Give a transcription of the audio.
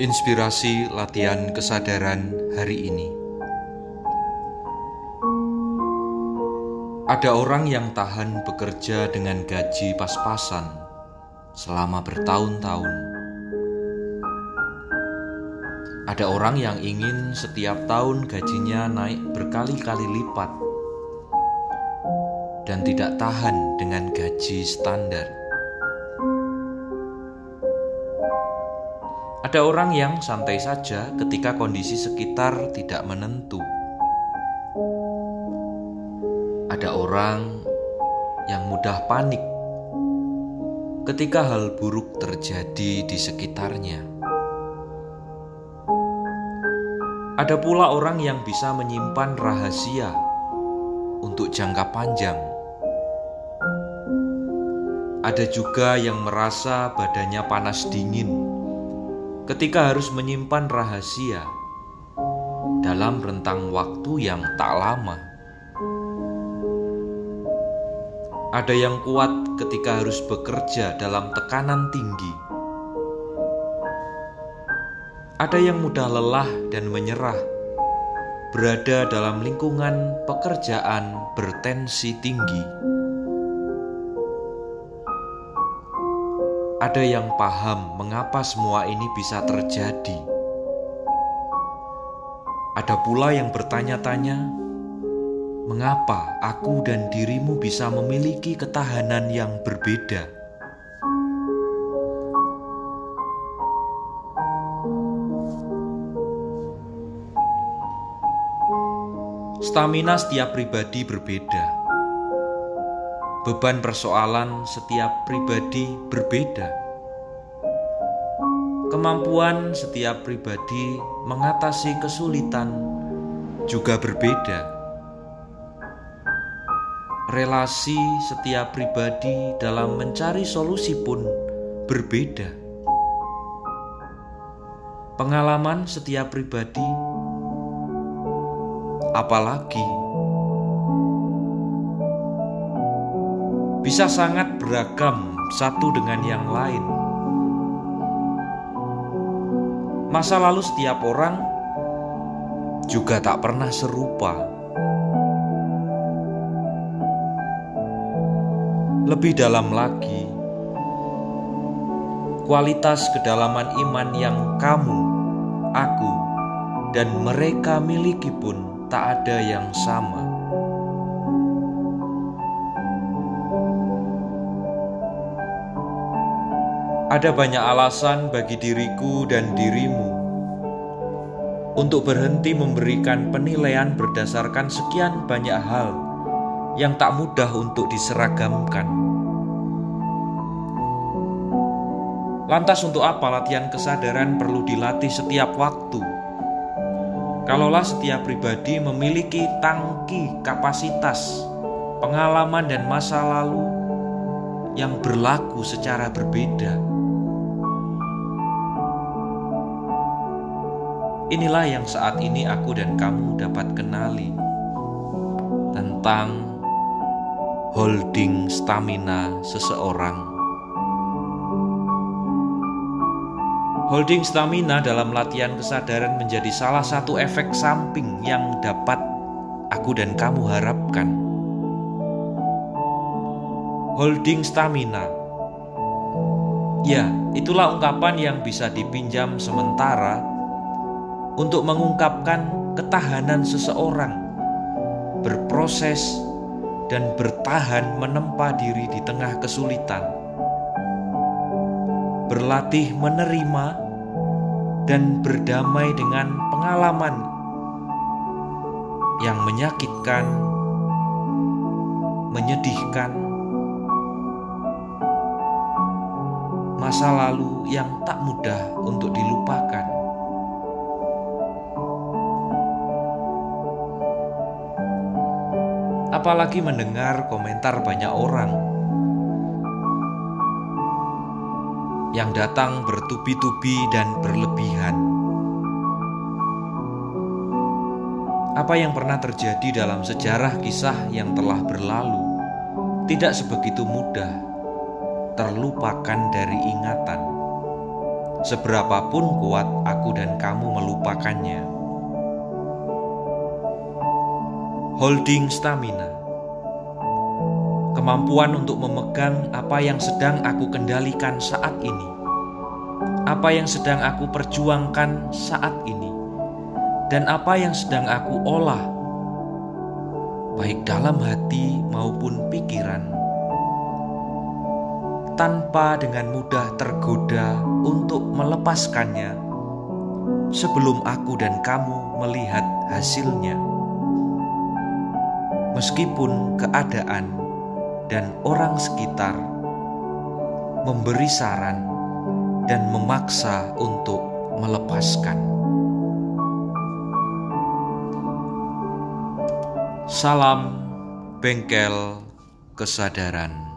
Inspirasi latihan kesadaran hari ini. Ada orang yang tahan bekerja dengan gaji pas-pasan selama bertahun-tahun. Ada orang yang ingin setiap tahun gajinya naik berkali-kali lipat dan tidak tahan dengan gaji standar. Ada orang yang santai saja ketika kondisi sekitar tidak menentu. Ada orang yang mudah panik ketika hal buruk terjadi di sekitarnya. Ada pula orang yang bisa menyimpan rahasia untuk jangka panjang. Ada juga yang merasa badannya panas dingin ketika harus menyimpan rahasia dalam rentang waktu yang tak lama. Ada yang kuat ketika harus bekerja dalam tekanan tinggi. Ada yang mudah lelah dan menyerah, berada dalam lingkungan pekerjaan bertensi tinggi. Ada yang paham mengapa semua ini bisa terjadi. Ada pula yang bertanya-tanya, mengapa aku dan dirimu bisa memiliki ketahanan yang berbeda? Stamina setiap pribadi berbeda beban persoalan setiap pribadi berbeda. Kemampuan setiap pribadi mengatasi kesulitan juga berbeda. Relasi setiap pribadi dalam mencari solusi pun berbeda. Pengalaman setiap pribadi, apalagi bisa sangat beragam satu dengan yang lain. Masa lalu setiap orang juga tak pernah serupa. Lebih dalam lagi, kualitas kedalaman iman yang kamu, aku, dan mereka miliki pun tak ada yang sama. Ada banyak alasan bagi diriku dan dirimu untuk berhenti memberikan penilaian berdasarkan sekian banyak hal yang tak mudah untuk diseragamkan. Lantas, untuk apa latihan kesadaran perlu dilatih setiap waktu? Kalaulah setiap pribadi memiliki tangki kapasitas, pengalaman, dan masa lalu yang berlaku secara berbeda. Inilah yang saat ini aku dan kamu dapat kenali tentang holding stamina seseorang. Holding stamina dalam latihan kesadaran menjadi salah satu efek samping yang dapat aku dan kamu harapkan. Holding stamina, ya, itulah ungkapan yang bisa dipinjam sementara untuk mengungkapkan ketahanan seseorang berproses dan bertahan menempa diri di tengah kesulitan, berlatih menerima dan berdamai dengan pengalaman yang menyakitkan, menyedihkan, masa lalu yang tak mudah untuk dilupakan. Apalagi mendengar komentar banyak orang yang datang bertubi-tubi dan berlebihan. Apa yang pernah terjadi dalam sejarah kisah yang telah berlalu tidak sebegitu mudah terlupakan dari ingatan. seberapapun kuat aku dan kamu melupakannya. Holding stamina, kemampuan untuk memegang apa yang sedang aku kendalikan saat ini, apa yang sedang aku perjuangkan saat ini, dan apa yang sedang aku olah, baik dalam hati maupun pikiran. Tanpa dengan mudah tergoda untuk melepaskannya. Sebelum aku dan kamu melihat hasilnya. Meskipun keadaan dan orang sekitar memberi saran dan memaksa untuk melepaskan. Salam bengkel kesadaran.